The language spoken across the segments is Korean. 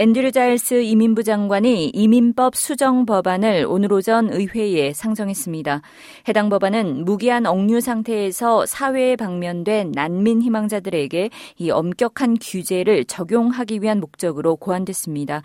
앤드류 자일스 이민부 장관이 이민법 수정 법안을 오늘 오전 의회에 상정했습니다. 해당 법안은 무기한 억류 상태에서 사회에 방면된 난민 희망자들에게 이 엄격한 규제를 적용하기 위한 목적으로 고안됐습니다.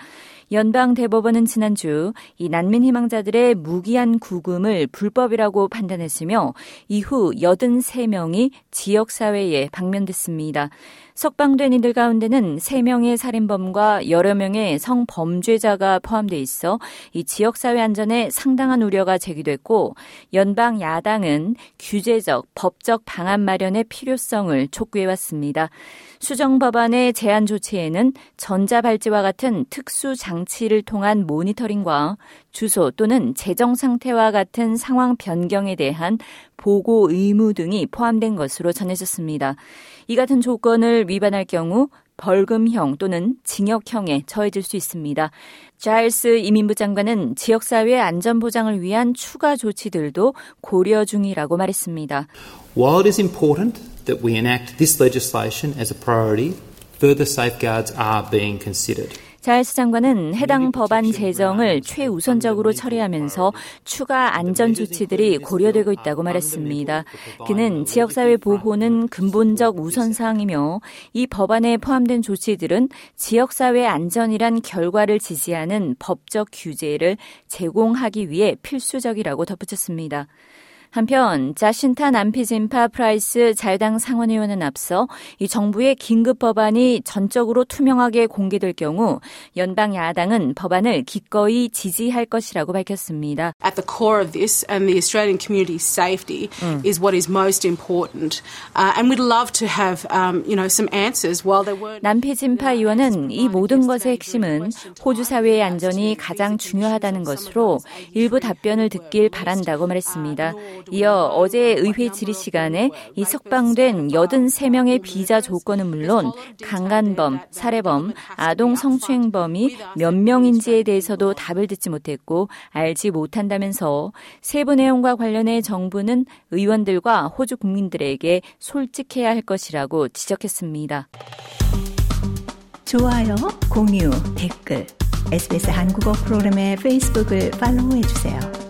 연방 대법원은 지난주 이 난민 희망자들의 무기한 구금을 불법이라고 판단했으며 이후 83명이 지역 사회에 방면됐습니다. 석방된 이들 가운데는 3명의 살인범과 여러 명의 성범죄자가 포함돼 있어 이 지역사회 안전에 상당한 우려가 제기됐고 연방 야당은 규제적, 법적 방안 마련의 필요성을 촉구해왔습니다. 수정 법안의 제한 조치에는 전자발찌와 같은 특수 장치를 통한 모니터링과 주소 또는 재정 상태와 같은 상황 변경에 대한 보고 의무 등이 포함된 것으로 전해졌습니다. 이 같은 조건을 위반할 경우 벌금형 또는 징역형에 처해질 수 있습니다. 자일스 이민부 장관은 지역사회 안전보장을 위한 추가 조치들도 고려 중이라고 말했습니다. While it is important that we enact this legislation as a priority, further safeguards are being considered. 자일스 장관은 해당 법안 제정을 최우선적으로 처리하면서 추가 안전 조치들이 고려되고 있다고 말했습니다. 그는 지역사회 보호는 근본적 우선사항이며 이 법안에 포함된 조치들은 지역사회 안전이란 결과를 지지하는 법적 규제를 제공하기 위해 필수적이라고 덧붙였습니다. 한편 자신타 남피진파 프라이스 자유당 상원의원은 앞서 이 정부의 긴급 법안이 전적으로 투명하게 공개될 경우 연방 야당은 법안을 기꺼이 지지할 것이라고 밝혔습니다. At the core of this and the Australian community's safety 음. is what is most important. Uh, and we'd love to have um, you know some answers while there weren't 남피진파 의원은 이 모든 것의 핵심은 호주 사회의 안전이 가장 중요하다는 것으로 일부 답변을 듣길 바란다고 말했습니다. 이어 어제 의회 질의 시간에 이 석방된 83명의 비자 조건은 물론 강간범, 살해범, 아동 성추행범이 몇 명인지에 대해서도 답을 듣지 못했고 알지 못한다면서 세부 내용과 관련해 정부는 의원들과 호주 국민들에게 솔직해야 할 것이라고 지적했습니다. 좋아요, 공유, 댓글, SBS 한국어 프로그램의 페이스북을 팔로우해 주세요.